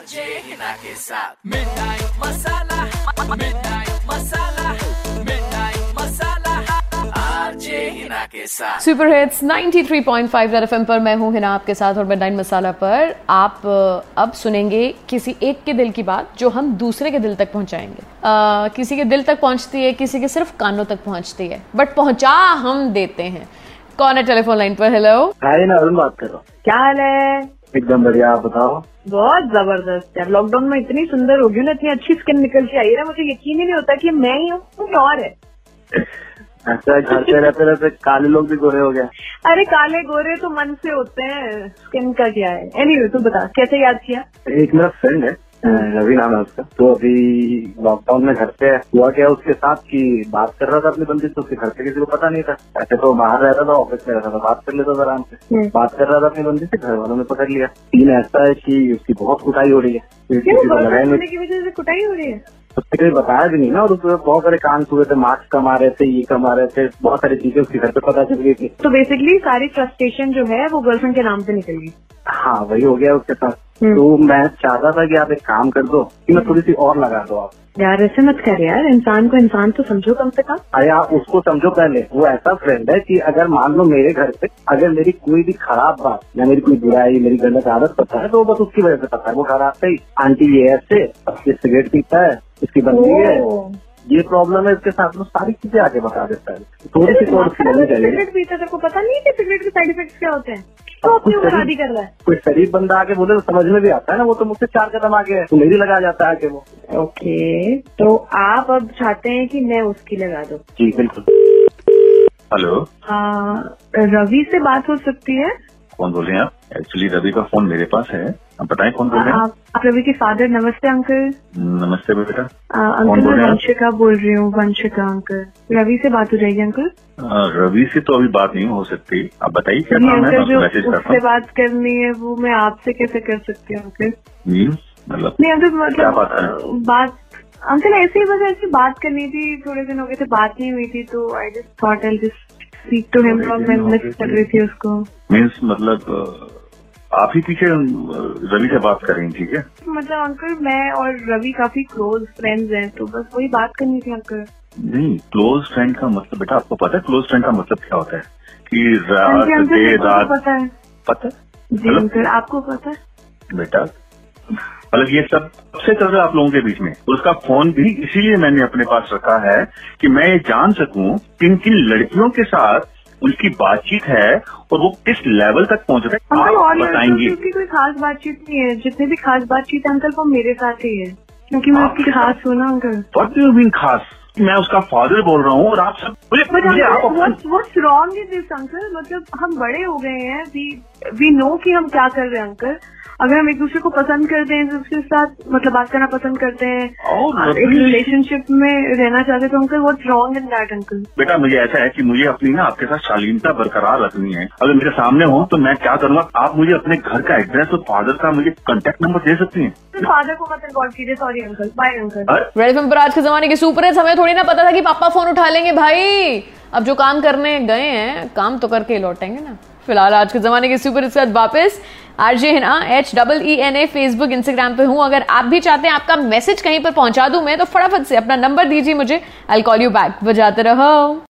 RJ Hina के साथ मिठाई मसाला मिठाई मसाला मिठाई मसाला आरजे हिना के साथ सुपर हिट्स 93.5 रेड एफएम पर मैं हूँ हिना आपके साथ और मिडनाइट मसाला पर। आप अब सुनेंगे किसी एक के दिल की बात जो हम दूसरे के दिल तक पहुंचाएँगे। अ, किसी के दिल तक पहुँचती है किसी के सिर्फ़ कानों तक पहुँचती है। बट पहुँचा हम देते हैं। कौन है टेलीफोन लाइन पर? हेलो हाय ना अरुण बात कर रहा हूँ। क्या हाल है? एकदम बढ़िया आप बताओ। बहुत ज़बरदस्त यार लॉकडाउन में इतनी सुंदर हो गई ना इतनी अच्छी स्किन निकल के आई है ना मुझे यकीन ही नहीं होता कि मैं ही हूँ कोई और है। ऐसा करते रहते रहते काले लोग भी गोरे हो गए। अरे काले गोरे तो मन से होते हैं स्किन का क्या है। एनी anyway, तू बता कैसे याद किया? एक मेरा फ्रेंड है रवि नाम है उसका तो अभी लॉकडाउन में घर पे हुआ क्या उसके साथ की बात कर रहा था अपने बंदी? से उसके घर पे किसी को पता नहीं था. ऐसे तो बाहर रहता था ऑफ़िस में रहता था बात कर लेता था आराम से. हम्म। बात कर रहा था अपने बंदी से घर वालों ने पकड़ लिया. तीन ऐसा है कि उसकी बहुत कुटाई हो रही है. से कुटाई हो रही है? उसने कभी बताया भी नहीं ना और उसमें बहुत सारे कांड हुए थे मार्क्स कमा रहे थे ये कमा रहे थे बहुत सारी चीज़ें उसके घर पे पता चल गई थी. तो बेसिकली सारी फ्रस्ट्रेशन जो है वो गर्लफ्रेंड के नाम पे निकल गई। हाँ वही हो गया उसके साथ। तो मैं चाहता था कि आप एक काम कर दो कि मैं थोड़ी सी और लगा दो आप। यार ऐसे मत कर यार। इंसान को इंसान तो समझो कम से कम। अरे आप उसको समझो पहले। वो ऐसा फ्रेंड है कि अगर मान लो मेरे घर पे अगर मेरी कोई भी खराब बात या मेरी कोई बुराई मेरी गलत आदत पता है तो वो बस उसकी वजह से पता है। वो खराब ही। आंटी ये ऐसे ये सिगरेट पीता है इसकी बंदी है। ये प्रॉब्लम है इसके साथ वो सारी चीज़ें आगे बता देता है। थोड़ी सी तो चाहिए। सिगरेट पीता तेरे को पता नहीं कि सिगरेट के साइड इफ़ेक्ट क्या होते हैं? तो अपनी उम्र शादी कर रहा है? कोई शरीफ बंदा आके बोले तो समझ में भी आता है ना वो तो मुझसे चार कदम आगे है तो मेरी लगा जाता है आके वो। ओके तो आप अब चाहते हैं कि मैं उसकी लगा दूँ? जी बिल्कुल। हेलो। रवि से बात हो सकती है। कौन बोल रहे हैं आप? एक्चुअली रवि का फ़ोन मेरे पास है। आप बताएँ कौन बोल रहे हैं? आप, रवि के फादर नमस्ते अंकल नमस्ते बेटा। अंकल मैं? वंशिका बोल रही हूँ वंशिका अंकल रवि से बात हो जाएगी अंकल रवि से तो अभी बात नहीं हो सकती। आप बताइए क्या नहीं काम है? जो उससे बात करनी है वो मैं आपसे कैसे कर सकती हूँ अंकल मतलब नहीं अंकल मतलब बात अंकल ऐसे ही बस ऐसी बात करनी थी थोड़े दिन हो गए थे बात नहीं हुई थी तो I just thought I just speak to him और मैं मिस कर रही थी उसको। मीन्स मतलब आप ही पीछे रवि से बात कर रही ठीक है? मतलब अंकल मैं और रवि काफ़ी क्लोज फ्रेंड्स हैं तो बस वही बात करनी थी अंकल। नहीं क्लोज फ्रेंड का मतलब बेटा आपको पता है क्लोज फ्रेंड का मतलब क्या होता है? कि हाँ रात देर रात। पता है। पता जी अंकल आपको पता है? बेटा मतलब ये सब सबसे चल रहा है आप लोगों के बीच में। उसका फ़ोन भी इसीलिए मैंने अपने पास रखा है कि मैं ये जान सकूँ किन किन लड़कियों के साथ उनकी बातचीत है और वो किस लेवल तक पहुँच रहे हैं अंकल आप बताएँगे। उनकी कोई खास बातचीत नहीं है। जितनी भी खास बातचीत है अंकल वो मेरे साथ ही है। क्योंकि मैं उसकी खास हूँ ना अंकल। वट यू मीन खास? मैं उसका फादर बोल रहा हूँ और आप सब मुझे, what's wrong in this uncle मतलब हम बड़े हो गए हैं। वी वी नो कि हम क्या कर रहे हैं अंकल अगर हम एक दूसरे को पसंद करते हैं तो उसके साथ मतलब बात करना पसंद करते हैं। और एक रिलेशनशिप में रहना चाहते हैं तो uncle what's wrong in that uncle बेटा मुझे ऐसा है कि मुझे अपनी ना आपके साथ शालीनता बरकरार रखनी है। अगर मेरे सामने हो तो मैं क्या करूँगा? आप मुझे अपने घर का एड्रेस और फादर का मुझे कॉन्टेक्ट नंबर दे सकती हैं? फादर को मत रिकॉर्ड कीजिए sorry uncle bye uncle red पर आज के जमाने के सुपर हिट्स हमें थोड़ी ना पता था कि पापा फ़ोन उठा लेंगे भाई। अब जो काम करने गए हैं काम तो करके लौटेंगे ना। फ़िलहाल आज के जमाने के सुपर साथ वापस। आरजे है ना H double E N A Facebook Instagram पे हूँ। अगर आप भी चाहते हैं आपका मैसेज कहीं पर पहुँचा दूँ मैं तो फटाफट से अपना नंबर दीजिए मुझे। आई कॉल यू बैक बजाते रहो।